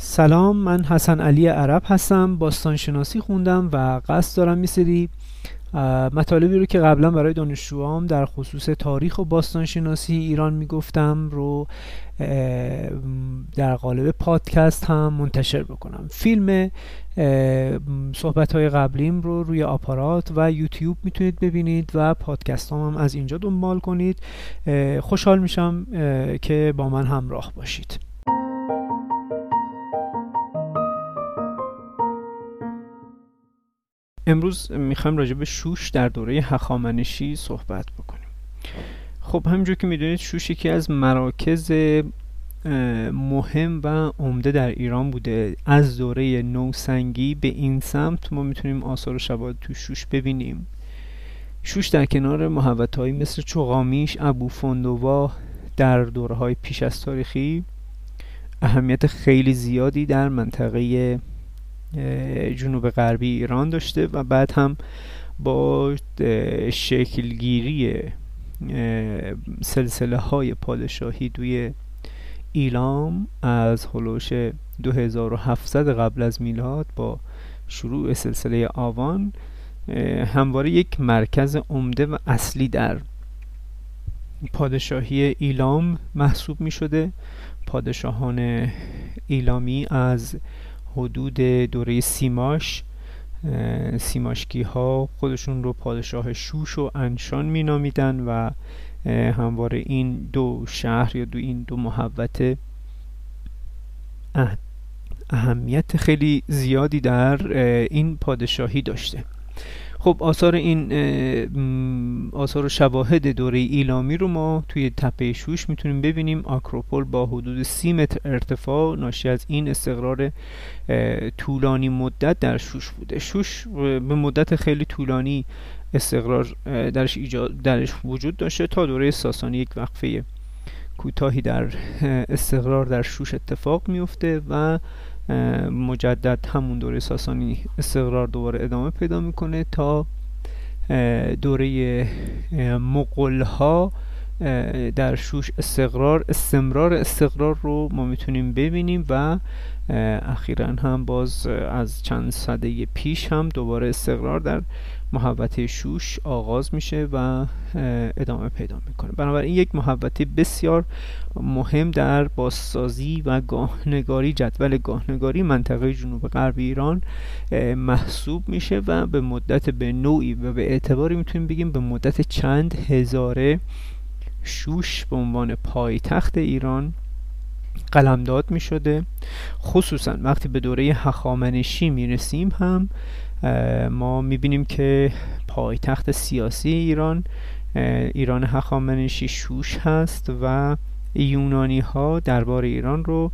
سلام من حسن علی عرب هستم باستانشناسی خوندم و قصد دارم میسری مطالبی رو که قبلا برای دانشجوام در خصوص تاریخ و باستانشناسی ایران می‌گفتم رو در قالب پادکست هم منتشر بکنم. فیلم صحبت های قبلیم رو روی آپارات و یوتیوب می‌تونید ببینید و پادکست هم, هم از اینجا دنبال کنید. خوشحال میشم که با من همراه باشید. امروز می‌خوایم راجع به شوش در دوره هخامنشی صحبت بکنیم. خب همینجور که می‌دونید شوش یکی از مراکز مهم و عمده در ایران بوده. از دوره نوسنگی به این سمت ما می‌تونیم آثار و شواهد تو شوش ببینیم. شوش در کنار محوطهایی مثل چوغامیش، ابو فندوا در دوره های پیش از تاریخی اهمیت خیلی زیادی در منطقه جنوب غربی ایران داشته و بعد هم با شکلگیری سلسله های پادشاهی دوی ایلام از هلوش 2700 قبل از میلاد با شروع سلسله آوان همواره یک مرکز عمده و اصلی در پادشاهی ایلام محسوب می شده پادشاهان ایلامی از حدود دوره سیماش سیماشکی ها خودشون رو پادشاه شوش و انشان می نامیدن و همواره این دو شهر یا دو این دو محوطه اهمیت خیلی زیادی در این پادشاهی داشته. خب آثار این آثار و شواهد دوره ایلامی رو ما توی تپه شوش می‌تونیم ببینیم. آکروپول با حدود سی متر ارتفاع ناشی از این استقرار طولانی مدت در شوش بوده. شوش به مدت خیلی طولانی استقرار درش, ایجاد درش وجود داشته تا دوره ساسانی یک وقفه کوتاهی در استقرار در شوش اتفاق میفته و مجدد همون دوره ساسانی استقرار دوباره ادامه پیدا می‌کنه تا دوره مقل در شوش استقرار استمرار استقرار رو ما می‌تونیم ببینیم و اخیرا هم باز از چند صده پیش هم دوباره استقرار در محوطه شوش آغاز میشه و ادامه پیدا می‌کنه. بنابراین یک محوطه بسیار مهم در بازسازی و گاهنگاری جدول گاهنگاری منطقه جنوب غرب ایران محسوب میشه و به مدت به نوعی و به اعتباری می‌تونیم بگیم به مدت چند هزاره شوش به عنوان پایتخت ایران قلمداد می شده خصوصا وقتی به دوره هخامنشی می رسیم هم ما می‌بینیم که پایتخت سیاسی ایران ایران هخامنشی شوش هست و یونانی ها دربار ایران رو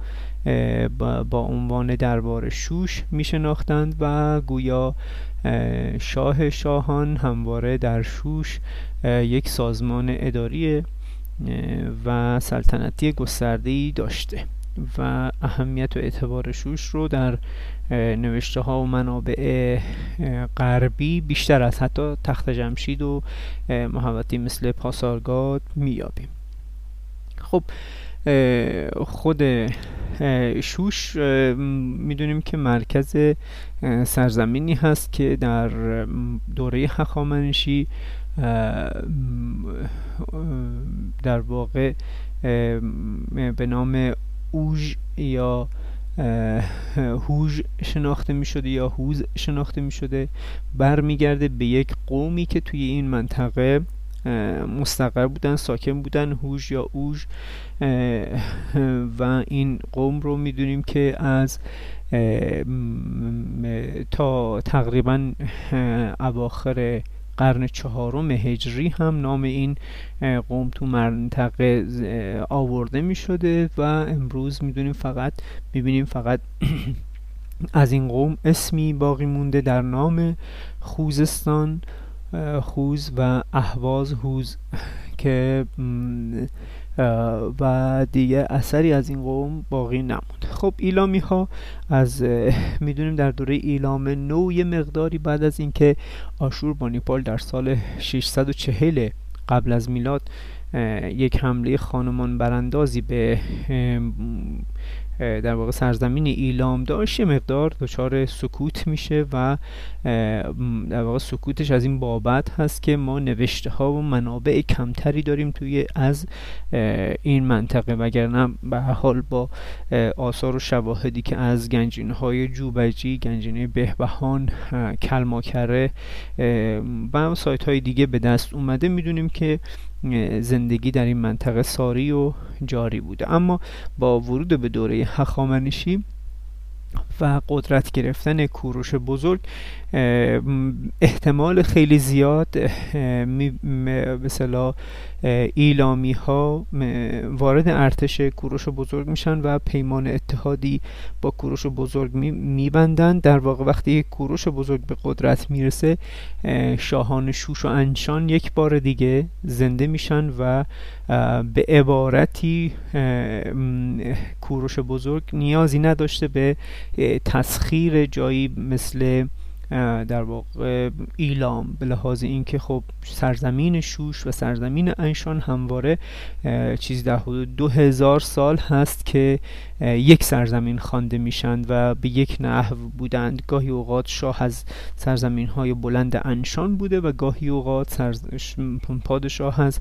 با عنوان دربار شوش میشناختند و گویا شاه شاهان همواره در شوش یک سازمان اداری و سلطنتی گسترده‌ای داشته و اهمیت و اعتبار شوش رو در نوشته ها و منابع غربی بیشتر از حتی تخت جمشید و محوطی مثل پاسارگاد میابیم خب خود شوش می‌دونیم که مرکز سرزمینی هست که در دوره هخامنشی در واقع به نام اوژ یا هوژ شناخته می شده یا هوز شناخته می شده برمیگرده به یک قومی که توی این منطقه مستقر بودن ساکن بودن هوژ یا اوژ. و این قوم رو می‌دونیم که از تا تقریبا اواخر قرن چهارم هجری هم نام این قوم تو منطقه آورده می شده و امروز می‌دونیم فقط می‌بینیم فقط از این قوم اسمی باقی مونده در نام خوزستان خوز و اهواز هوز که و دیگه اثری از این قوم باقی نموند. خب ایلامی ها از می‌دونیم در دوره ایلام نو یه مقداری بعد از اینکه آشور با نیپال در سال 640 قبل از میلاد یک حمله خانمان براندازی به در واقع سرزمین ایلام داشت یه مقدار دچار سکوت میشه و در واقع سکوتش از این بابت هست که ما نوشته ها و منابع کمتری داریم توی از این منطقه. وگرنه به حال با آثار و شواهدی که از گنجینه های جوبجی گنجینه بهبهان کلماکره و سایت های دیگه به دست اومده می‌دونیم که زندگی در این منطقه ساری و جاری بوده. اما با ورود به دوره هخامنشی و قدرت گرفتن کوروش بزرگ احتمال خیلی زیاد مثلا ایلامی ها وارد ارتش کوروش بزرگ میشن و پیمان اتحادی با کوروش بزرگ میبندن. در واقع وقتی کوروش بزرگ به قدرت می‌رسه شاهان شوش و انشان یک بار دیگه زنده میشن و به عبارتی کوروش بزرگ نیازی نداشته به تسخیر جایی مثل در واقع ایلام به لحاظ اینکه خب سرزمین شوش و سرزمین انشان همواره چیزی در حدود دو هزار سال هست که یک سرزمین خوانده میشند و به یک نحو بودند. گاهی اوقات شاه از سرزمین های بلند انشان بوده و گاهی اوقات پادشاه از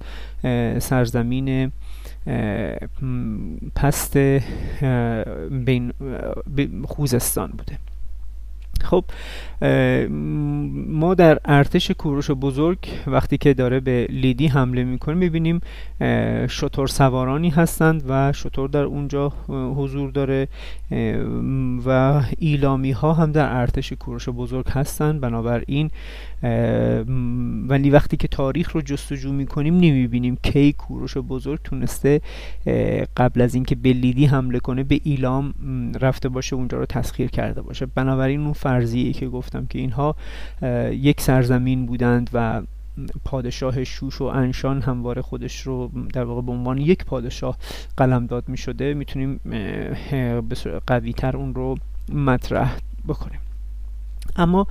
سرزمین پست بین خوزستان بوده. خب ما در ارتش کوروش بزرگ وقتی که داره به لیدی حمله می‌کنه می‌بینیم شطور سوارانی هستند و شطور در اونجا حضور داره و ایلامی ها هم در ارتش کوروش بزرگ هستند. بنابراین ولی وقتی که تاریخ رو جستجو می‌کنیم نمی‌بینیم کی کوروش بزرگ تونسته قبل از اینکه به لیدی حمله کنه به ایلام رفته باشه اونجا رو تسخیر کرده باشه. بنابراین اون فرضیه که گفتم که اینها یک سرزمین بودند و پادشاه شوش و انشان همواره خودش رو در واقع به عنوان یک پادشاه قلمداد می شده می‌تونیم قوی تر اون رو مطرح بکنیم. اما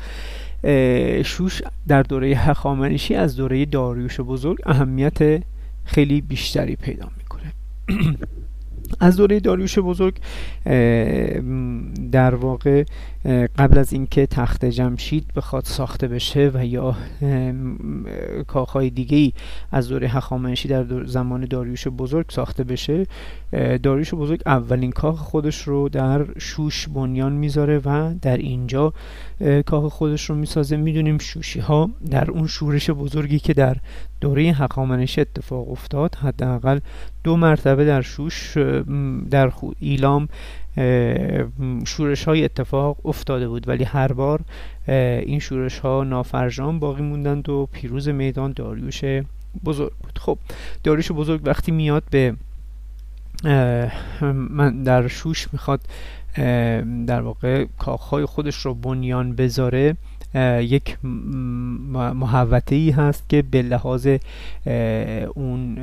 شوش در دوره هخامنشی از دوره داریوش بزرگ اهمیت خیلی بیشتری پیدا می‌کنه. از دوره داریوش بزرگ در واقع قبل از اینکه تخت جمشید بخواد ساخته بشه و یا کاخهای دیگه ای از دوره هخامنشی در زمان داریوش بزرگ ساخته بشه داریوش بزرگ اولین کاخ خودش رو در شوش بنیان می‌ذاره و در اینجا کاخ خودش رو می‌سازه. می‌دونیم شوشی ها در اون شورش بزرگی که در دوره هخامنشی اتفاق افتاد حداقل دو مرتبه در شوش در ایلام شورش های اتفاق افتاده بود ولی هر بار این شورش ها نافرجام باقی موندند و پیروز میدان داریوش بزرگ بود. خب داریوش بزرگ وقتی میاد به من در شوش می‌خواد در واقع کاخهای خودش رو بنیان بذاره یک محوطه ای هست که به لحاظ اون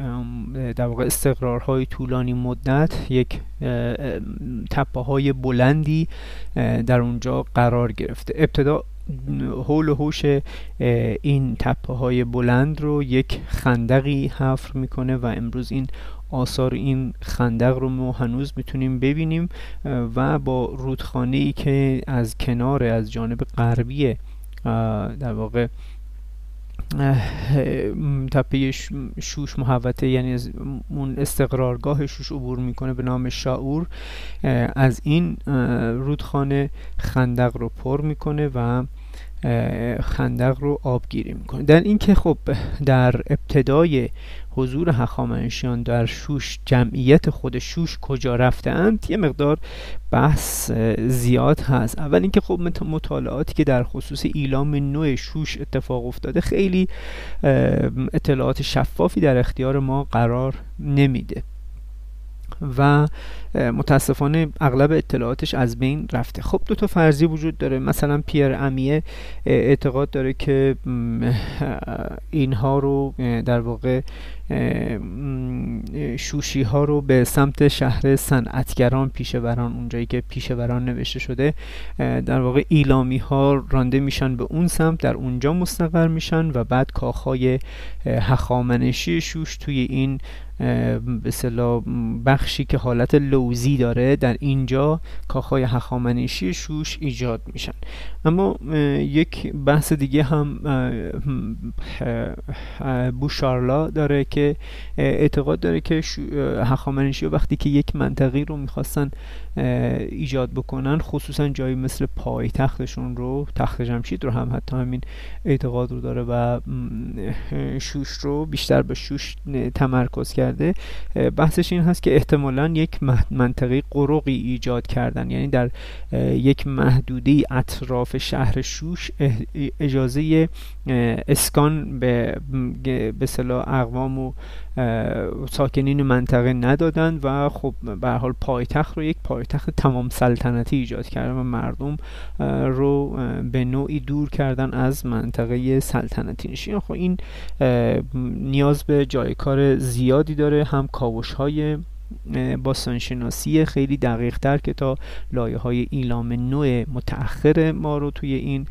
در واقع استقرارهای طولانی مدت یک تپه های بلندی در اونجا قرار گرفته. ابتدا حول و حوش این تپه های بلند رو یک خندقی حفر می‌کنه و امروز این آثار این خندق رو ما هنوز می‌تونیم ببینیم و با رودخانه ای که از کنار از جانب غربی در واقع تپه شوش محوطه یعنی از اون استقرارگاه شوش عبور می‌کنه به نام شاور از این رودخانه خندق رو پر می‌کنه و خندق رو آبگیری می‌کنه. در اینکه خب در ابتدای حضور هخامنشیان در شوش جمعیت خود شوش کجا رفتند یه مقدار بحث زیاد هست. اول اینکه خب مطالعاتی که در خصوص ایلام نوع شوش اتفاق افتاده خیلی اطلاعات شفافی در اختیار ما قرار نمیده. و متاسفانه اغلب اطلاعاتش از بین رفته. خب دو تا فرضی وجود داره. مثلا پیر امیه اعتقاد داره که اینها رو در واقع شوشی ها رو به سمت شهر صنعتگران پیشوران اونجایی که پیشوران نوشته شده در واقع ایلامی ها رانده میشن به اون سمت در اونجا مستقر میشن و بعد کاخهای هخامنشی شوش توی این به بخشی که حالت لوزی داره در اینجا کاخهای هخامنشی شوش ایجاد میشن. اما یک بحث دیگه هم بوشارلا داره که اعتقاد داره که هخامنشی وقتی که یک منطقی رو می‌خواستن ایجاد بکنن خصوصا جایی مثل پایتختشون رو تخت جمشید رو هم حتی همین اعتقاد رو داره و شوش رو بیشتر به شوش تمرکز کرده. بحثش این هست که احتمالا یک منطقه قروقی ایجاد کردن. یعنی در یک محدوده اطراف شهر شوش اجازه اسکان به به اقوام و ساکنین منطقه ندادند و خب به حال پایتخت رو یک پایتخت تمام سلطنتی ایجاد کردن و مردم رو به نوعی دور کردن از منطقه سلطنتی نشین. خب این نیاز به جای کار زیادی داره. هم کاوش های باستانشناسی خیلی دقیق تر که تا لایه های ایلام نوع متأخر ما رو توی این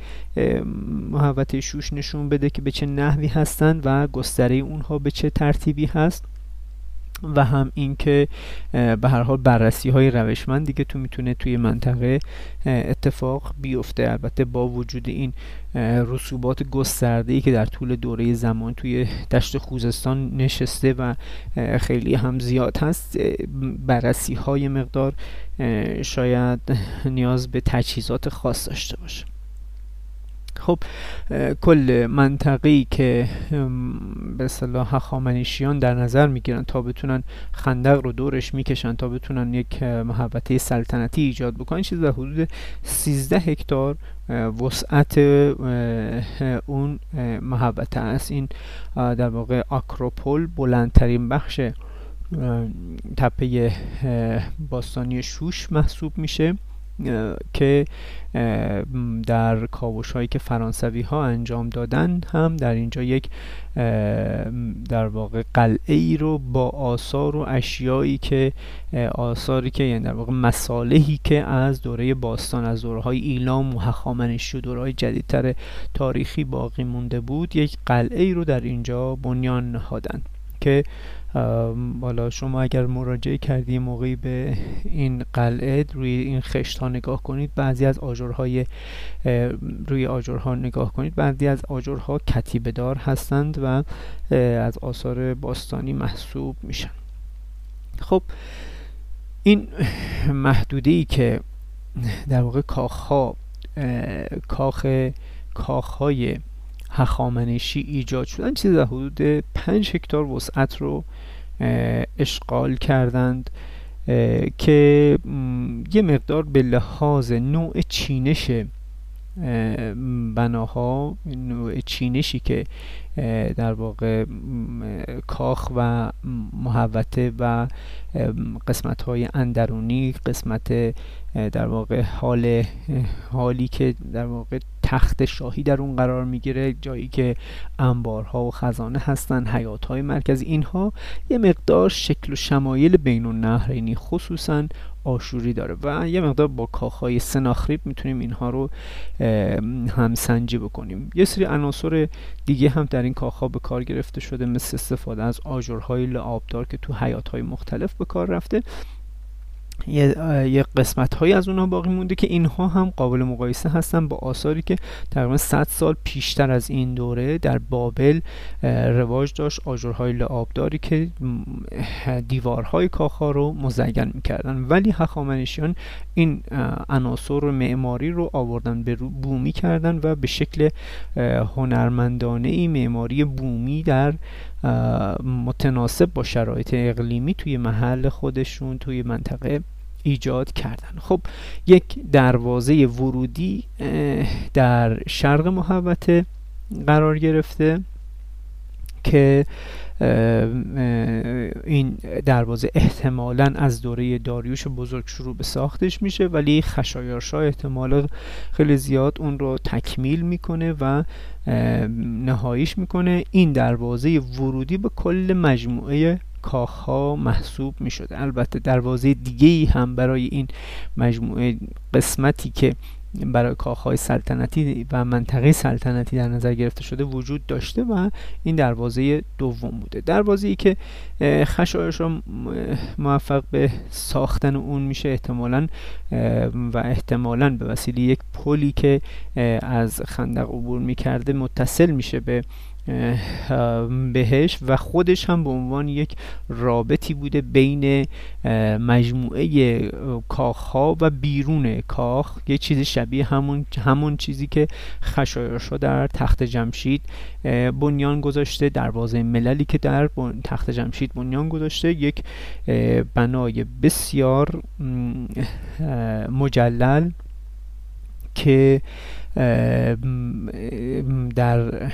محوطه شوش نشون بده که به چه نحوی هستند و گستره اونها به چه ترتیبی هست. و هم اینکه به هر حال بررسی های روشمندی که تو می‌تونه توی منطقه اتفاق بیفته. البته با وجود این رسوبات گسترده ای که در طول دوره زمان توی دشت خوزستان نشسته و خیلی هم زیاد هست بررسی های مقدار شاید نیاز به تجهیزات خاص داشته باشه. خب کل منطقه‌ای که به صلاح هخامنشیان در نظر می‌گیرن تا بتونن خندق رو دورش می‌کشن تا بتونن یک محوطه سلطنتی ایجاد بکنن چیز در حدود 13 هکتار وسعت اون محوطه است. این در واقع آکروپول بلندترین بخش تپه باستانی شوش محسوب میشه. که در کاوش هایی که فرانسوی ها انجام دادن هم در اینجا یک در واقع قلعه ای رو با آثار و اشیایی که آثاری که یعنی در واقع مصالحی که از دوره باستان از دوره های ایلام و هخامنشی و دوره های جدیدتر تاریخی باقی مونده بود یک قلعه ای رو در اینجا بنیان نهادن که بالا شما اگر مراجعه کردی موقعی به این قلعه روی این خشت ها نگاه کنید بعضی از آجرهای روی آجرها نگاه کنید بعضی از آجرها کتیبه دار هستند و از آثار باستانی محسوب میشن. خب این محدوده ای که در واقع کاخ کاخ کاخ های هخامنشی ایجاد شدن چیز در حدود 5 هکتار وسعت رو اشغال کردند که یه مقدار به لحاظ نوع چینش بناها نوع چینشی که در واقع کاخ و محوته و قسمت های اندرونی قسمت در واقع حال حالی که در واقع تخت شاهی در اون قرار می‌گیره جایی که انبارها و خزانه هستن حیات های مرکزی اینها یه مقدار شکل و شمایل بین النهرینی خصوصا آشوری داره و یه مقدار با کاخهای سناخریب می‌تونیم اینها رو هم سنجی بکنیم. یه سری عناصر دیگه هم در این کاخها به کار گرفته شده مثل استفاده از آجرهای لعابدار که تو حیات مختلف به کار رفته. یه, قسمت هایی از اونها باقی مونده که اینها هم قابل مقایسه هستن با آثاری که تقریبا 100 سال پیشتر از این دوره در بابل رواج داشت آجرهای لعابداری که دیوارهای کاخها رو مزین می‌کردن. ولی هخامنشیان این عناصر معماری رو آوردن به بومی کردن و به شکل هنرمندانه ای معماری بومی در متناسب با شرایط اقلیمی توی محل خودشون توی منطقه ایجاد کردن. خب یک دروازه ورودی در شرق محوطه قرار گرفته که این دروازه احتمالا از دوره داریوش بزرگ شروع به ساختش میشه ولی خشایارشا احتمال خیلی زیاد اون رو تکمیل می‌کنه و نهاییش می‌کنه. این دروازه ورودی به کل مجموعه کاخها محسوب می شده البته دروازه دیگه ای هم برای این مجموعه قسمتی که برای کاخهای سلطنتی و منطقه سلطنتی در نظر گرفته شده وجود داشته و این دروازه دوم بوده. دروازه ای که خشایش را موفق به ساختن اون میشه احتمالا و احتمالا به وسیله یک پلی که از خندق عبور می‌کرده متصل میشه به بهش و خودش هم به عنوان یک رابطی بوده بین مجموعه کاخ و بیرون کاخ یه چیز شبیه همون همون چیزی که خشایارشا در تخت جمشید بنیان گذاشته دروازه مللی که در تخت جمشید بنیان گذاشته یک بنای بسیار مجلل که در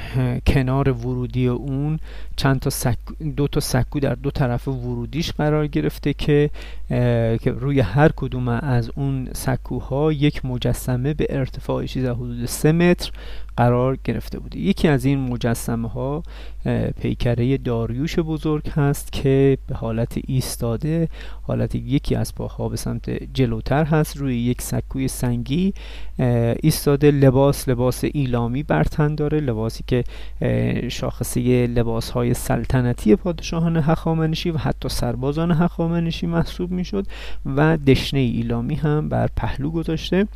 کنار ورودی اون چند تا سکو دو تا سکو در دو طرف ورودیش قرار گرفته که روی هر کدوم از اون سکوها یک مجسمه به ارتفاع چیز حدود سه متر قرار گرفته بوده. یکی از این مجسمه ها پیکره داریوش بزرگ هست که به حالت ایستاده حالت یکی از پاها به سمت جلوتر هست روی یک سکوی سنگی ایستاده. لباس لباس ایلامی برتن داره لباسی که شاخصه لباس های سلطنتی پادشاهان هخامنشی و حتی سربازان هخامنشی محسوب می‌شد و دشنه ایلامی هم بر پهلو گذاشته.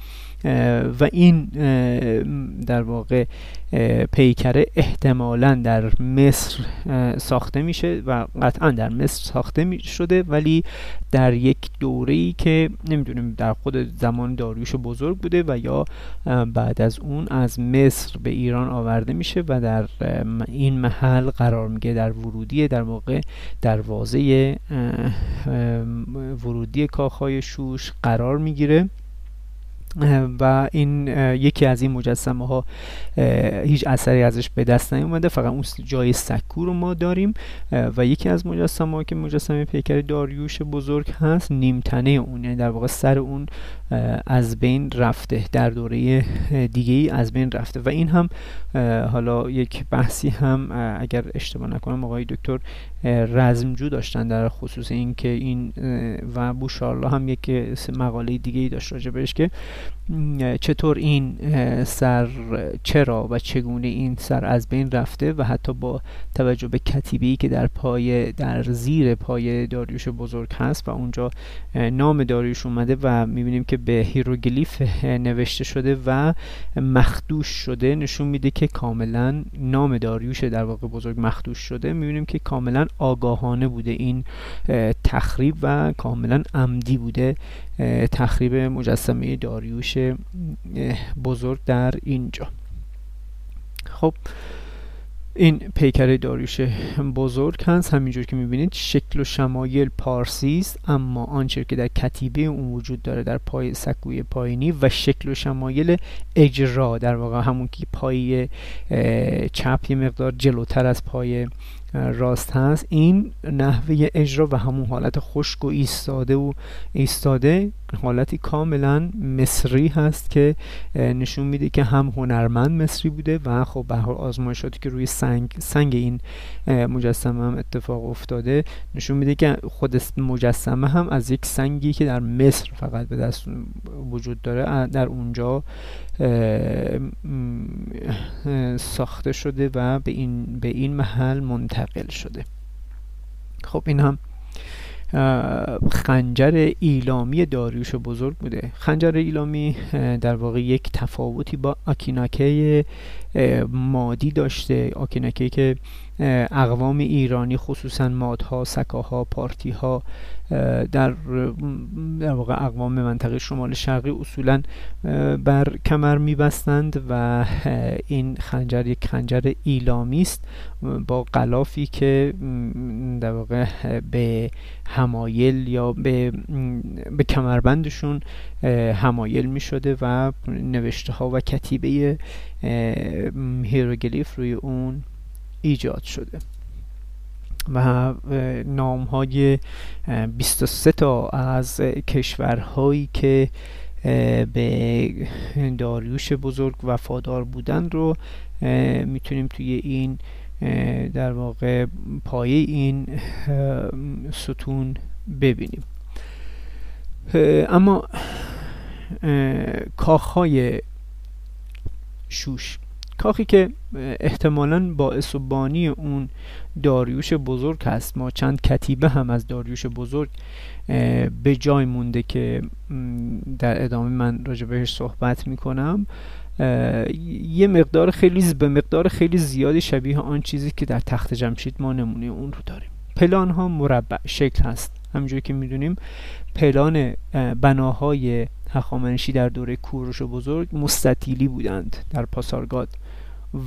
و این در واقع پیکره احتمالا در مصر ساخته میشه و قطعا در مصر ساخته می شده ولی در یک دوره ای که نمی‌دونیم در خود زمان داریوش بزرگ بوده و یا بعد از اون از مصر به ایران آورده میشه و در این محل قرار میگه در ورودی در واقع دروازه ورودی کاخهای شوش قرار می‌گیره. و این یکی از این مجسمه ها هیچ اثری ازش به دست نیومده. فقط اون جای سکو رو ما داریم. و یکی از مجسمه ها که مجسمه پیکر داریوش بزرگ هست نیمتنه اون. یعنی در واقع سر اون از بین رفته. در دوره دیگه ای از بین رفته. و این هم حالا یک بحثی هم اگر اشتباه نکنم آقای دکتر رزمجو داشتن. در خصوص این که این و بوشارلا هم یک مقاله دیگه ای داشت راجبش که چطور این سر چرا و چگونه این سر از بین رفته و حتی با توجه به کتیبی که در پای در زیر پای داریوش بزرگ هست و اونجا نام داریوش اومده و می‌بینیم که به هیروگلیف نوشته شده و مخدوش شده نشون میده که کاملا نام داریوش در واقع بزرگ مخدوش شده. می‌بینیم که کاملا آگاهانه بوده این تخریب و کاملا عمدی بوده تخریب مجسمه داریوش بزرگ در اینجا. خب این پیکر داریوش بزرگ هست. همینجور که می‌بینید شکل و شمایل پارسی است اما آنچه که در کتیبه اون وجود داره در پای سکوی پایینی و شکل و شمایل اجرا در واقع همون که پای چپ یه مقدار جلوتر از پای راست هست. این نحوه اجرا و همون حالت خشک و ایستاده و ایستاده حالتی کاملا مصری هست که نشون میده که هم هنرمند مصری بوده و خب به حال آزمایشاتی که روی سنگ سنگ این مجسمه هم اتفاق افتاده نشون میده که خود مجسمه هم از یک سنگی که در مصر فقط به دست وجود داره در اونجا ساخته شده و به این به این محل منتقل شده. خب این هم خنجر ایلامی داریوش بزرگ بوده. خنجر ایلامی در واقع یک تفاوتی با آکیناکه مادی داشته. آکیناکه که اقوام ایرانی خصوصا مادها سکاها پارتیها در در واقع اقوام منطقه شمال شرقی اصولا بر کمر میبستند و این خنجر یک خنجر ایلامی است با قلافی که در واقع به همایل یا به به کمربندشون همایل می شده و نوشته ها و کتیبه هیروگلیف روی اون ایجاد شده. و نام های 23 تا از کشورهایی که به داریوش بزرگ وفادار بودن رو می‌تونیم توی این در واقع پایه این ستون ببینیم. اما کاخهای شوش کاخی که احتمالا باعث و بانی اون داریوش بزرگ هست. ما چند کتیبه هم از داریوش بزرگ به جای مونده که در ادامه من راجع بهش صحبت می‌کنم. یه مقدار خیلی به مقدار خیلی زیادی شبیه آن چیزی که در تخت جمشید ما نمونه اون رو داریم. پلان ها مربع شکل هست. همونجوری که می‌دونیم پلان بناهای هخامنشی در دوره کوروش بزرگ مستطیلی بودند در پاسارگاد.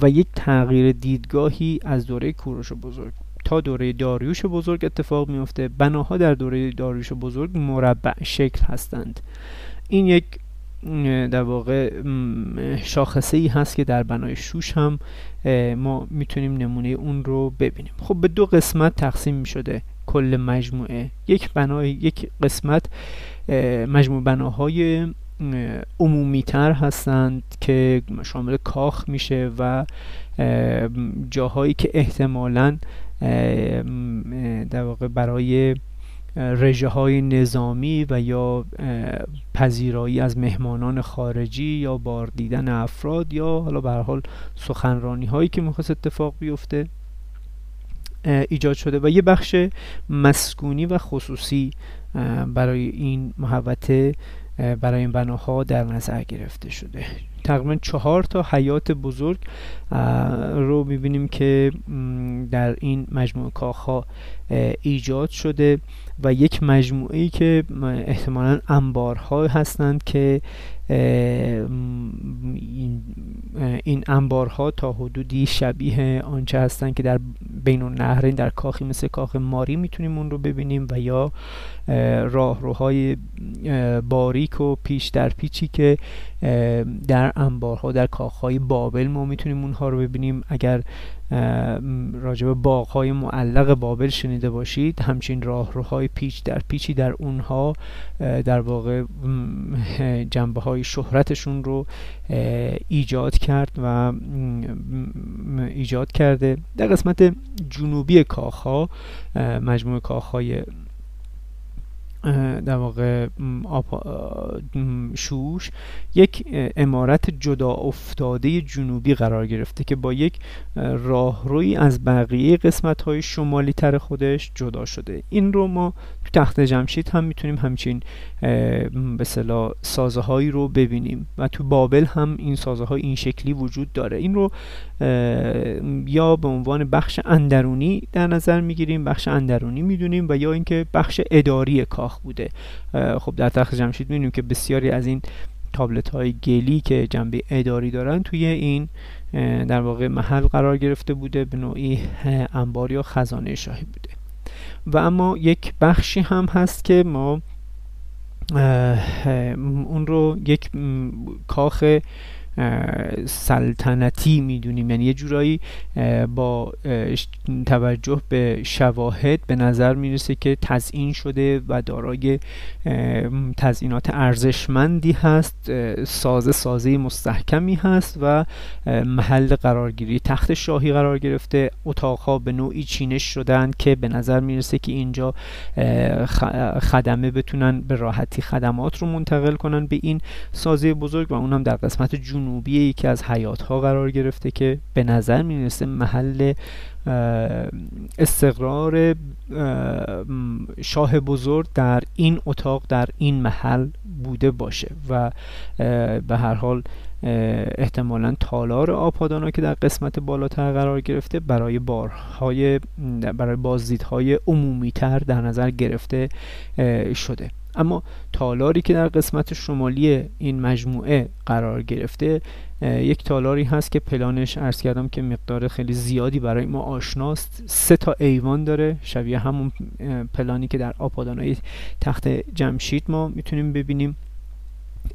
و یک تغییر دیدگاهی از دوره کوروش بزرگ تا دوره داریوش بزرگ اتفاق میفته بناها در دوره داریوش بزرگ مربع شکل هستند. این یک در واقع شاخصه ای هست که در بنای شوش هم ما می‌تونیم نمونه اون رو ببینیم. خب به دو قسمت تقسیم می شده کل مجموعه. یک بنای یک قسمت مجموع بناهای عمومی تر هستند که شامل کاخ میشه و جاهایی که احتمالا در واقع برای رژه های نظامی و یا پذیرایی از مهمانان خارجی یا بار دیدن افراد یا حالا به حال سخنرانی هایی که می‌خواست اتفاق بیفته. ایجاد شده و یه بخش مسکونی و خصوصی برای این محوطه برای این بناها در نظر گرفته شده. تقریبا چهار تا حیات بزرگ رو می‌بینیم که در این مجموعه کاخها ایجاد شده و یک مجموعه ای که احتمالا انبارها هستند که این انبارها تا حدودی شبیه آنچه هستند که در بین النهرین در کاخی مثل کاخ ماری می‌تونیم اون رو ببینیم و یا راهروهای باریک و پیش در پیچی که در انبارها در کاخهای بابل ما می‌تونیم اونها رو ببینیم. اگر راجب باغهای معلق بابل شنیده باشید. همچین راهروهای پیچ در پیچی در اونها در واقع جنبه های شهرتشون رو ایجاد کرد و ایجاد کرده. در قسمت جنوبی کاخها مجموعه کاخهای در واقع شوش یک امارت جدا افتاده جنوبی قرار گرفته که با یک راهروی از بقیه قسمت های شمالی تر خودش جدا شده. این رو ما تو تخت جمشید هم می‌تونیم همچین به صلاح سازه هایی رو ببینیم و تو بابل هم این سازه های این شکلی وجود داره. این رو یا به عنوان بخش اندرونی در نظر می‌گیریم بخش اندرونی می‌دونیم و یا اینکه بخش اداری کاخ بوده. خب در تخت جمشید می‌دونیم که بسیاری از این تابلت های گلی که جنبه اداری دارن توی این در واقع محل قرار گرفته بوده به نوعی انبار یا خزانه شاهی بوده. و اما یک بخشی هم هست که ما اون رو یک کاخ سلطنتی می‌دونیم. یعنی یه جورایی با توجه به شواهد به نظر می‌رسه که تزئین شده و دارای تزئینات ارزشمندی هست سازه سازه مستحکمی هست و محل قرارگیری تخت شاهی قرار گرفته. اتاقها به نوعی چینش شدن که به نظر می‌رسه که اینجا خدمه بتونن به راحتی خدمات رو منتقل کنن به این سازه بزرگ و اونم در قسمت جنوبی یکی از حیات ها قرار گرفته که به نظر می‌رسه محل استقرار شاه بزرگ در این اتاق در این محل بوده باشه و به هر حال احتمالا تالار آپادانا که در قسمت بالاتر قرار گرفته برای بارهای برای بازدیدهای عمومی تر در نظر گرفته شده. اما تالاری که در قسمت شمالی این مجموعه قرار گرفته یک تالاری هست که پلانش ارز کردم که مقدار خیلی زیادی برای ما آشناست. سه تا ایوان داره شبیه همون پلانی که در آپادانای تخت جمشید ما می‌تونیم ببینیم.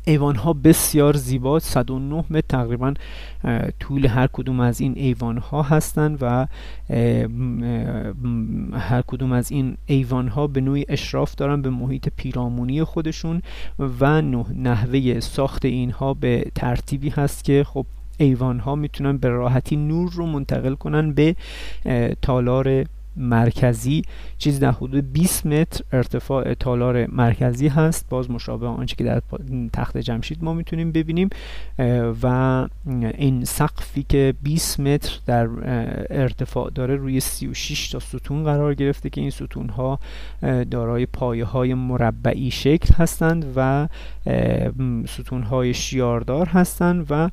ایوان ها بسیار زیبا. 109 متر تقریبا طول هر کدوم از این ایوان ها هستند و هر کدوم از این ایوان ها به نوعی اشراف دارن به محیط پیرامونی خودشون و نحوه ساخت اینها به ترتیبی هست که خب ایوان ها می‌تونن به راحتی نور رو منتقل کنن به تالار مرکزی چیزی در حدود 20 متر ارتفاع تالار مرکزی هست. باز مشابه آنچه که در تخت جمشید ما می‌تونیم ببینیم. و این سقفی که 20 متر در ارتفاع داره روی 36 تا ستون قرار گرفته که این ستون ها دارای پایه های مربعی شکل هستند و ستون های شیاردار هستند و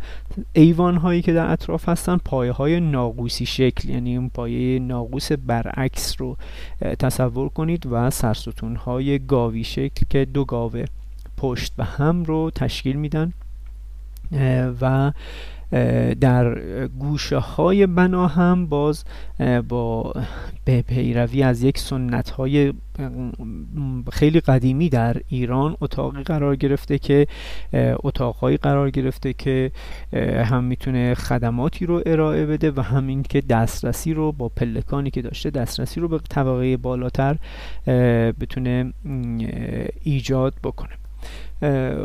ایوان هایی که در اطراف هستند پایه های ناقوسی شکل یعنی اون پایه ناقوس برعکس رو تصور کنید و سرستون های گاوی شکل که دو گاوه پشت و هم رو تشکیل میدن و در گوشه های بنا هم باز با به پیروی از یک سنت های خیلی قدیمی در ایران اتاقی قرار گرفته که اتاقهایی قرار گرفته که هم می‌تونه خدماتی رو ارائه بده و همین که دسترسی رو با پلکانی که داشته دسترسی رو به طبقه بالاتر بتونه ایجاد بکنه.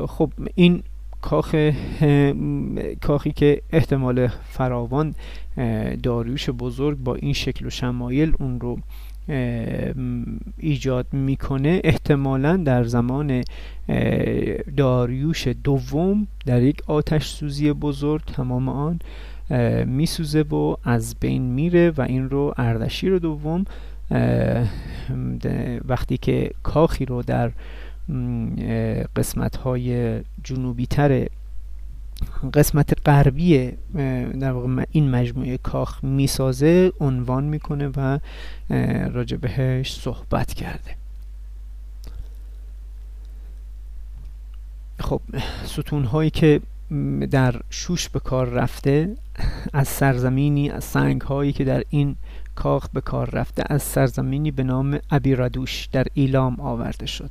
خب این کاخ کاخی که احتمال فراوان داریوش بزرگ با این شکل و شمایل اون رو ایجاد می‌کنه احتمالا در زمان داریوش دوم در یک آتش سوزی بزرگ تمام آن میسوزه و از بین میره و این رو اردشیر دوم وقتی که کاخی رو در قسمت های جنوبی تر قسمت غربی در واقع این مجموعه کاخ می‌سازه عنوان می‌کنه و راجع بهش صحبت کرده. خب ستون هایی که در شوش به کار رفته از سرزمینی از سنگ هایی که در این کاخ به کار رفته از سرزمینی به نام ابیرادوش در ایلام آورده شد.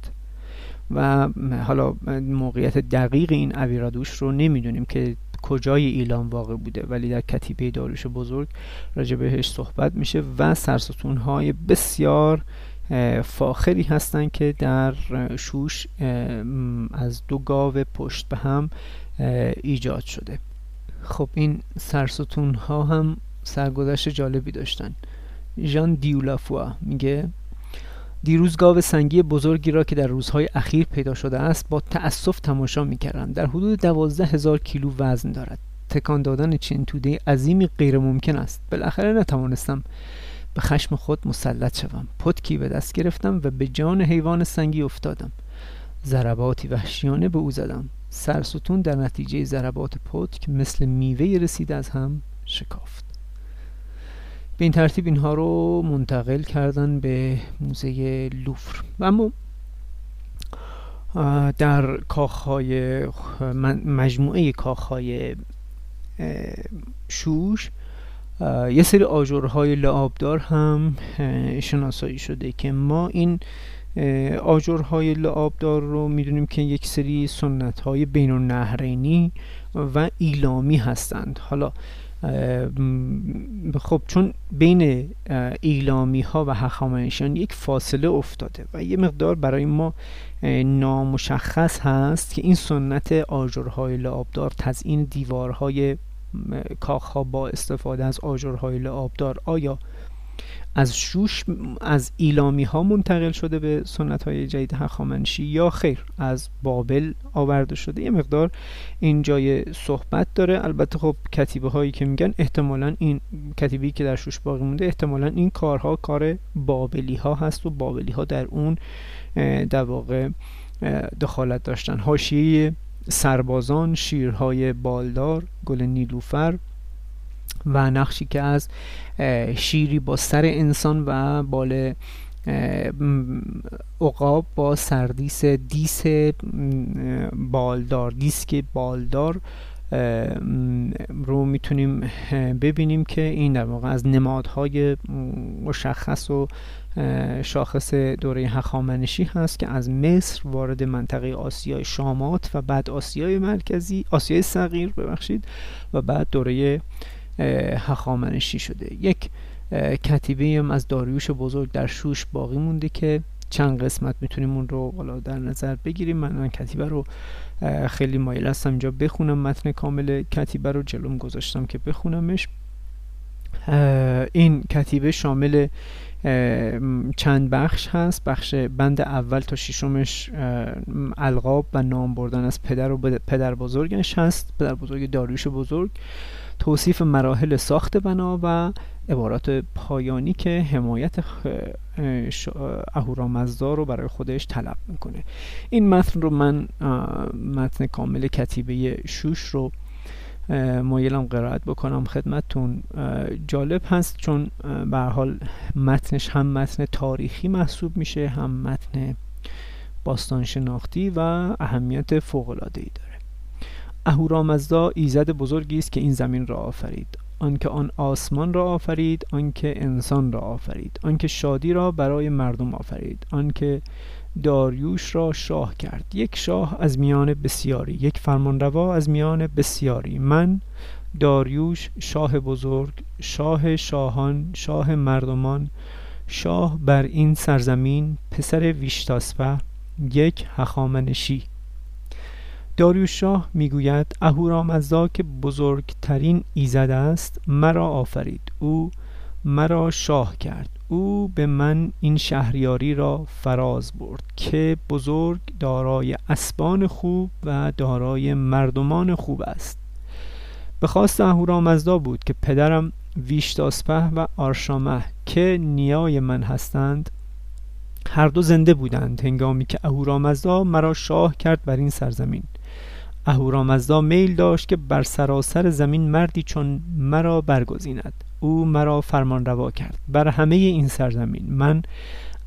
و حالا موقعیت دقیق این اویرادوش رو نمی‌دونیم که کجای ایلام واقع بوده ولی در کتیبه داروش بزرگ راجع بهش صحبت میشه و سرستون های بسیار فاخری هستند که در شوش از دو گاو پشت به هم ایجاد شده. خب این سرستون ها هم سرگذشت جالبی داشتن. ژان دیولافوا میگه دیروز گاو سنگی بزرگی را که در روزهای اخیر پیدا شده است با تأسف تماشا می‌کردم در حدود دوازده هزار کیلو وزن دارد. تکان دادن چنین توده عظیمی غیر ممکن است. بالاخره نتوانستم به خشم خود مسلط شوم. پتکی به دست گرفتم و به جان حیوان سنگی افتادم. ضرباتی وحشیانه به او زدم. سرستون در نتیجه ضربات پتک مثل میوه رسیده از هم شکافت. به این ترتیب اینها رو منتقل کردن به موزه لوفر. و اما در کاخهای مجموعه کاخهای شوش یه سری آجرهای لعابدار هم شناسایی شده که ما این آجرهای لعابدار رو می‌دونیم که یک سری سنت های بین النهرینی و ایلامی هستند. حالا خب چون بین ایلامی ها و هخامنشیان یک فاصله افتاده و یه مقدار برای ما نامشخص هست که این سنت آجرهای لعابدار تزئین دیوارهای کاخ با استفاده از آجرهای لعابدار آیا از شوش از ایلامی ها منتقل شده به سنت های جدید هخامنشی یا خیر از بابل آورده شده. یه مقدار این جای صحبت داره. البته خب کتیبه هایی که میگن احتمالا این کتیبی که در شوش باقی مونده احتمالا این کارها کار بابلی ها هست و بابلی ها در اون در واقع دخالت داشتن. حاشیه سربازان شیرهای بالدار گل نیلوفر و نقشی که از شیری با سر انسان و بال عقاب با سردیس دیس بالدار دیسک بالدار رو می‌تونیم ببینیم که این در واقع از نمادهای مشخص و شاخص دوره هخامنشی هست که از مصر وارد منطقه آسیای شامات و بعد آسیای مرکزی آسیای صغیر ببخشید و بعد دوره هخامنشی شده. یک کتیبه هم از داریوش بزرگ در شوش باقی مونده که چند قسمت می‌تونیم اون رو حالا در نظر بگیریم. من من کتیبه رو خیلی مایل هستم اینجا بخونم. متن کامل کتیبه رو جلوم گذاشتم که بخونمش. این کتیبه شامل چند بخش هست. بخش بند اول تا ششمش القاب و نام بردن از پدر و پدر بزرگش هست. پدر بزرگ داریوش بزرگ. توصیف مراحل ساخت بنا و عبارات پایانی که حمایت اهورامزدا رو برای خودش طلب می‌کنه. این متن رو من متن کامل کتیبه شوش رو مایلم قرائت بکنم خدمتتون. جالب هست چون به حال متنش هم متن تاریخی محسوب میشه هم متن باستان شناختی و اهمیت فوق العاده ای داره. اهورامزدا ایزد بزرگی است که این زمین را آفرید. آنکه آن آسمان را آفرید آنکه انسان را آفرید. آنکه شادی را برای مردم آفرید. آنکه داریوش را شاه کرد. یک شاه از میان بسیاری یک فرمانروا از میان بسیاری. من داریوش شاه بزرگ شاه شاهان شاه مردمان شاه بر این سرزمین پسر ویشتاسپه یک هخامنشی. داریوش شاه می‌گوید اهورامزدا که بزرگترین ایزد است مرا آفرید. او مرا شاه کرد. او به من این شهریاری را فراز برد که بزرگ دارای اسبان خوب و دارای مردمان خوب است. به خواست اهورامزدا بود که پدرم ویشتاسپه و آرشامه که نیای من هستند هر دو زنده بودند هنگامی که اهورامزدا مرا شاه کرد بر این سرزمین. اهورامزدا میل داشت که بر سراسر زمین مردی چون مرا برگزیند. او مرا فرمان روا کرد. بر همه این سرزمین من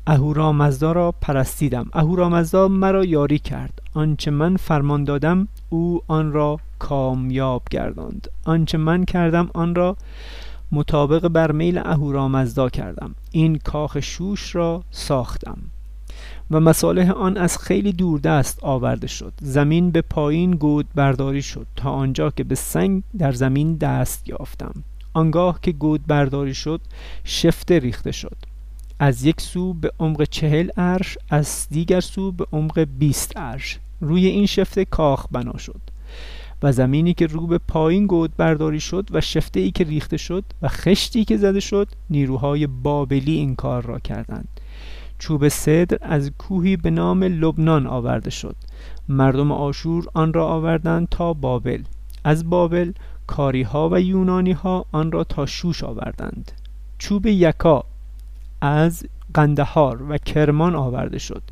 اهورامزدا را پرستیدم. اهورامزدا مرا یاری کرد. آنچه من فرمان دادم او آن را کامیاب گرداند. آنچه من کردم آن را مطابق بر میل اهورامزدا کردم. این کاخ شوش را ساختم. و مصالح آن از خیلی دور دست آورده شد. زمین به پایین گود برداری شد تا آنجا که به سنگ در زمین دست یافتم. آنگاه که گود برداری شد شفته ریخته شد. از یک سو به عمق چهل عرش از دیگر سو به عمق بیست عرش. روی این شفته کاخ بنا شد. و زمینی که رو به پایین گود برداری شد و شفته ای که ریخته شد و خشتی که زده شد نیروهای بابلی این کار را کردند. چوب صدر از کوهی به نام لبنان آورده شد. مردم آشور آن را آوردند تا بابل. از بابل کاری ها و یونانی ها آن را تا شوش آوردند. چوب یکا از قندهار و کرمان آورده شد.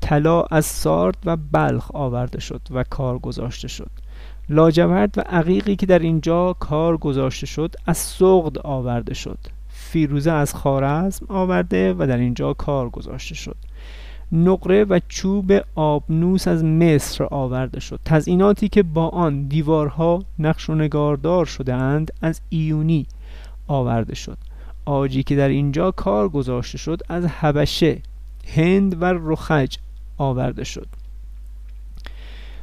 طلا از سارد و بلخ آورده شد و کار گذاشته شد. لاجورد و عقیقی که در اینجا کار گذاشته شد از سغد آورده شد. فیروزه از خارزم آورده و در اینجا کار گذاشته شد. نقره و چوب آبنوس از مصر آورده شد. تزئیناتی که با آن دیوارها نقش و نگاردار شدهاند از ایونی آورده شد. آجی که در اینجا کار گذاشته شد از حبشه هند و رخج آورده شد.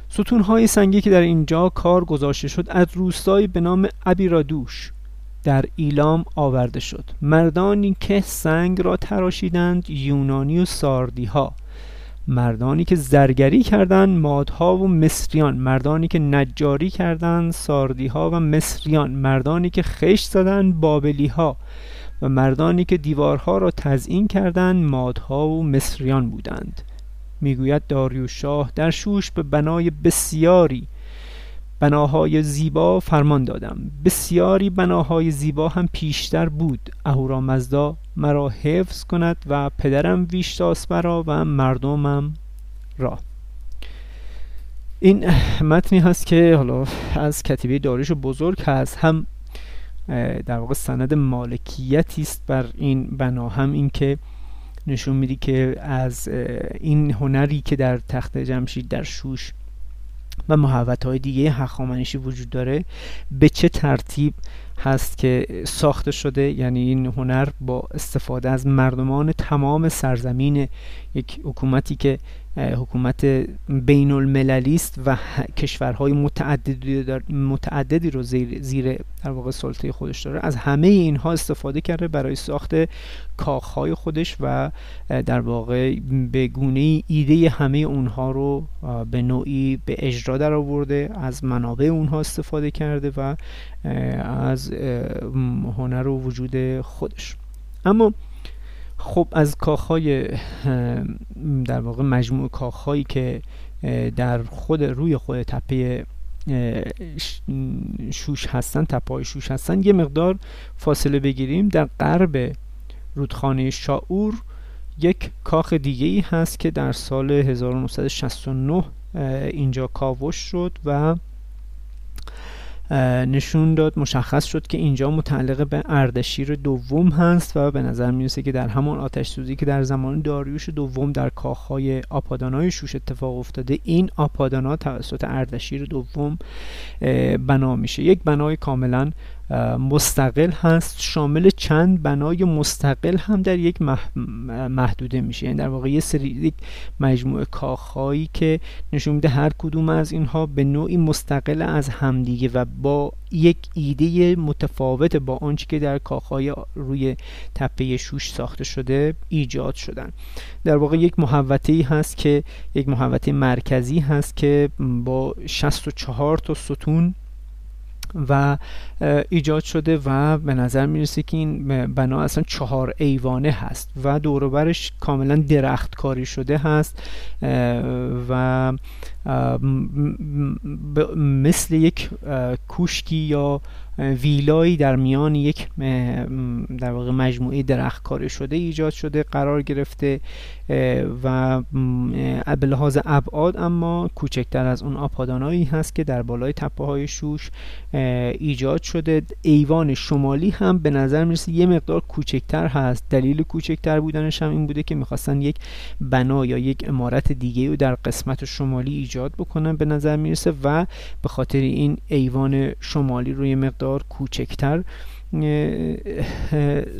ستونهای سنگی که در اینجا کار گذاشته شد از روستایی به نام ابیرادوش در ایلام آورده شد. مردانی که سنگ را تراشیدند یونانی و ساردی ها مردانی که زرگری کردند مادها و مصریان. مردانی که نجاری کردند ساردی ها و مصریان. مردانی که خشت زدند بابلی ها و مردانی که دیوارها را تزئین کردند مادها و مصریان بودند. می‌گوید داریوش شاه در شوش به بنای بسیاری بناهای زیبا فرمان دادم. بسیاری بناهای زیبا هم پیشتر بود. اهورامزدا مرا حفظ کند و پدرم ویشتاس مرا و مردمم را. این متنی هست که حالا از کتیبه داریش بزرگ هست. هم در واقع سند مالکیتی است بر این بنا. هم اینکه نشون میدی که از این هنری که در تخت جمشید در شوش و محوت های دیگه هخامنشی وجود داره. به چه ترتیب هست که ساخته شده؟ یعنی این هنر با استفاده از مردمان تمام سرزمین یک حکومتی که حکومت بین المللی است و کشورهای متعددی, متعددی رو زیر, زیر در واقع سلطه خودش داره. از همه اینها استفاده کرده برای ساخت کاخهای خودش و در واقع به گونه ایده همه اونها رو به نوعی به اجرا در آورده. از منابع اونها استفاده کرده و از هنر و وجود خودش. اما خب از کاخهای در واقع مجموع کاخهایی که در خود روی خود تپه شوش هستن تپه های شوش هستن یه مقدار فاصله بگیریم. در غرب رودخانه شاور یک کاخ دیگه ای هست که در سال 1969 اینجا کاوش شد و نشون داد مشخص شد که اینجا متعلق به اردشیر دوم هست و به نظر می‌رسه که در همان آتش سوزی که در زمان داریوش دوم در کاخهای آپادانای شوش اتفاق افتاده این آپادانا توسط اردشیر دوم بنا میشه. یک بنای کاملا مستقل هست. شامل چند بنای مستقل هم در یک محدوده میشه. یعنی در واقع یه سری یک مجموعه کاخهایی که نشون میده هر کدوم از اینها به نوعی مستقل از همدیگه و با یک ایده متفاوت با آنچه که در کاخهای روی تپه شوش ساخته شده ایجاد شدن. در واقع یک محوطه ای هست که یک محوطه مرکزی هست که با 64 تا ستون و ایجاد شده و به نظر می‌رسه که این بنا اصلا چهار ایوانه هست و دوروبرش کاملا درخت کاری شده هست و مثل یک کوشکی یا ویلایی در میان یک در واقع مجموعه درخت کاری شده ایجاد شده قرار گرفته و به لحاظ ابعاد اما کوچکتر از اون آپادانایی هست که در بالای تپه های شوش ایجاد شده. ایوان شمالی هم به نظر می‌رسه یه مقدار کوچکتر هست. دلیل کوچکتر بودنش هم این بوده که می‌خواستن یک بنا یا یک امارت دیگه رو در قسمت شمالی ایجاد بکنن به نظر می‌رسه و به خاطر این ایوان شمالی رو یه مقدار کوچکتر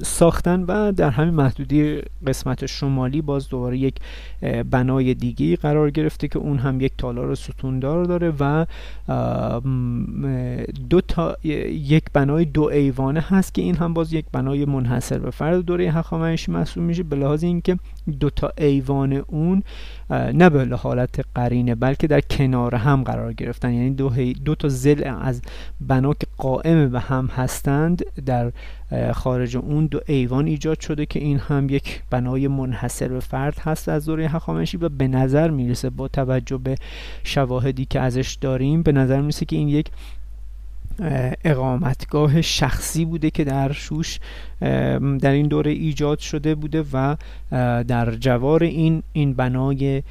ساختن و در همین محدودی قسمت شمالی باز دوباره یک بنای دیگه قرار گرفته که اون هم یک تالار ستوندار داره و دو تا یک بنای دو ایوانه هست که این هم باز یک بنای منحصر به فرد دوره هخامنشی محسوب میشه به لحاظ اینکه دو تا ایوان اون نه به حالت قرینه بلکه در کنار هم قرار گرفتن. یعنی دو, دو تا زل از بنا که قائم به هم هستند در خارج اون دو ایوان ایجاد شده که این هم یک بنای منحصر به فرد هست از دوره هخامنشی و به نظر می‌رسه با توجه به شواهدی که ازش داریم به نظر می‌رسه که این یک اقامتگاه شخصی بوده که در شوش در این دوره ایجاد شده بوده و در جوار این این بنای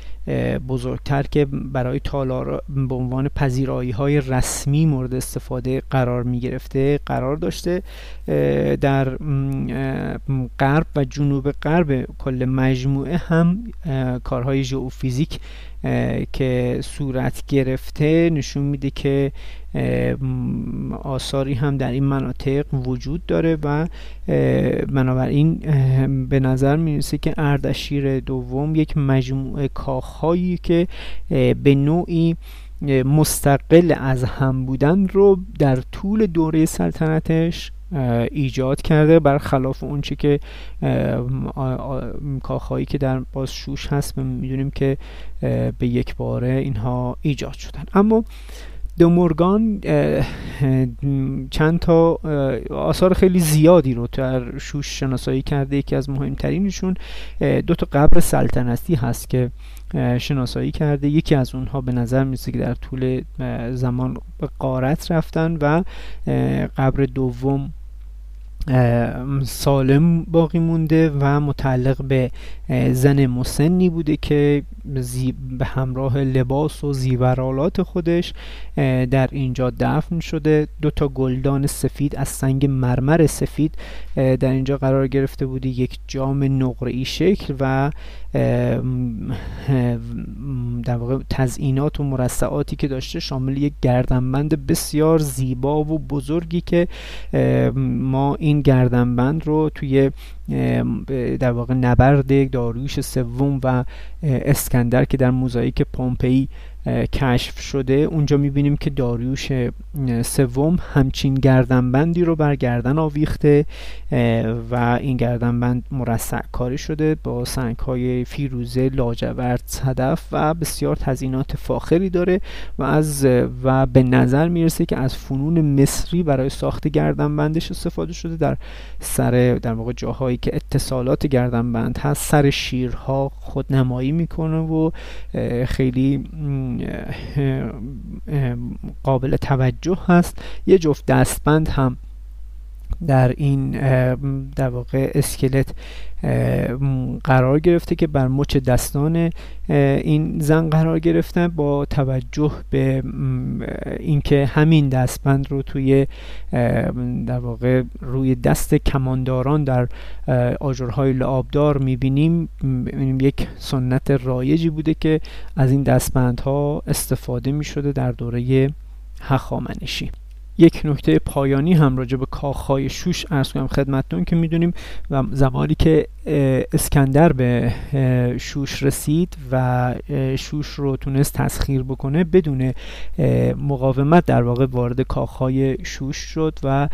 بزرگتر که برای تالار به عنوان پذیرایی های رسمی مورد استفاده قرار می گرفته قرار داشته در غرب و جنوب غرب کل مجموعه هم کارهای ژئوفیزیک که صورت گرفته نشون میده که آثاری هم در این مناطق وجود داره و بنابراین به نظر می‌رسه که اردشیر دوم یک مجموعه کاخهایی که به نوعی مستقل از هم بودن رو در طول دوره سلطنتش ایجاد کرده برخلاف اونچه که کاخهایی که در باز شوش هست می‌دونیم که به یک باره اینها ایجاد شدن. اما دومورگان چند تا آثار خیلی زیادی رو در شوش شناسایی کرده. یکی از مهمترینشون دو تا قبر سلطنتی هست که شناسایی کرده. یکی از اونها به نظر میسه که در طول زمان به قارت رفتن و قبر دوم سالم باقی مونده و متعلق به زن مسنی بوده که به همراه لباس و زیورالات خودش در اینجا دفن شده. دو تا گلدان سفید از سنگ مرمر سفید در اینجا قرار گرفته بوده. یک جام نقره‌ای شکل و در واقع تزئینات و مرصعاتی که داشته شامل یک گردنبند بسیار زیبا و بزرگی که ما این گردنبند رو توی در واقع نبرد داریوش سوم و اسکندر که در موزاییک پومپئی کشف شده. اونجا می‌بینیم که داریوش سوم همچین گردنبندی رو بر گردن آویخته و این گردنبند مرصع کاری شده با سنگ های فیروزه لاجورد صدف و بسیار تزینات فاخری داره و از و به نظر می‌رسه که از فنون مصری برای ساخت گردنبندش استفاده شده در سر در واقع جاهایی که اتصالات گردنبند هست سر شیرها خودنمایی می‌کنه و خیلی قابل توجه هست. یه جفت دستبند هم در این در واقع اسکلت قرار گرفته که بر مچ دستان این زن قرار گرفتن با توجه به اینکه همین دستبند رو توی در واقع روی دست کمانداران در آجرهای لعابدار می‌بینیم یک سنت رایجی بوده که از این دستبندها استفاده می‌شده در دوره هخامنشی. یک نکته پایانی هم راجع به کاخهای شوش ارز کنم خدمتتون که می‌دونیم و زمانی که اسکندر به شوش رسید و شوش رو تونست تسخیر بکنه بدون مقاومت در واقع وارد کاخهای شوش شد و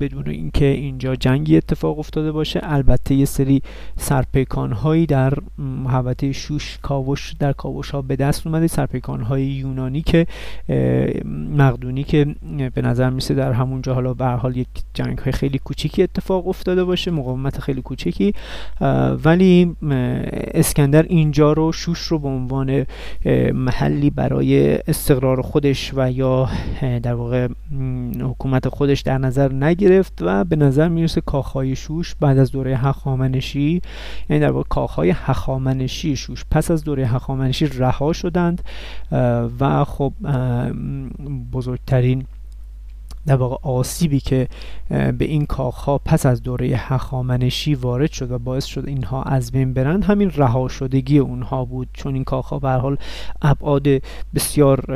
بدون اینکه اینجا جنگی اتفاق افتاده باشه. البته یه سری سرپیکان در محوطه شوش کاوش در کاوش ها به دست اومده. سرپیکان های یونانی که مقدونی که به نظر میسه در همونجا حالا به حال یک جنگ های خیلی کوچیکی اتفاق افتاده باشه مقاومت خیلی کوچیکی. ولی اسکندر اینجا رو شوش رو به عنوان محلی برای استقرار خودش و یا در واقع حکومت خودش در نظر نگرفت و به نظر می‌رسه کاخهای شوش بعد از دوره هخامنشی یعنی در واقع کاخهای هخامنشی شوش پس از دوره هخامنشی رها شدند و خب بزرگترین در واقع آسیبی که به این کاخها پس از دوره هخامنشی وارد شد و باعث شد اینها از بین برند همین رها شدگی اونها بود. چون این کاخها به حال ابعاد بسیار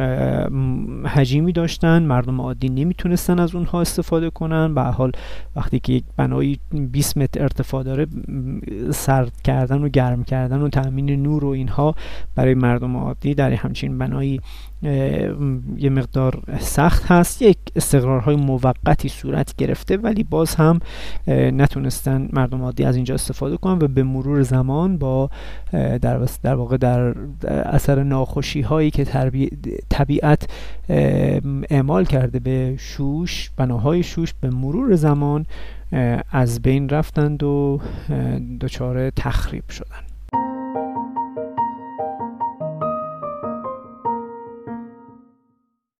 حجیمی داشتن مردم عادی نمی‌تونستن از اونها استفاده کنن. به حال وقتی که یک بنایی 20 متر ارتفاع داره سرد کردن و گرم کردن و تامین نور و اینها برای مردم عادی در همچین بنایی یه مقدار سخت هست. یک استقرارهای موقتی صورت گرفته ولی باز هم نتونستن مردم عادی از اینجا استفاده کنن و به مرور زمان با در, در واقع در اثر ناخوشی هایی که طبیعت اعمال کرده به شوش بناهای شوش به مرور زمان از بین رفتند و دچار تخریب شدند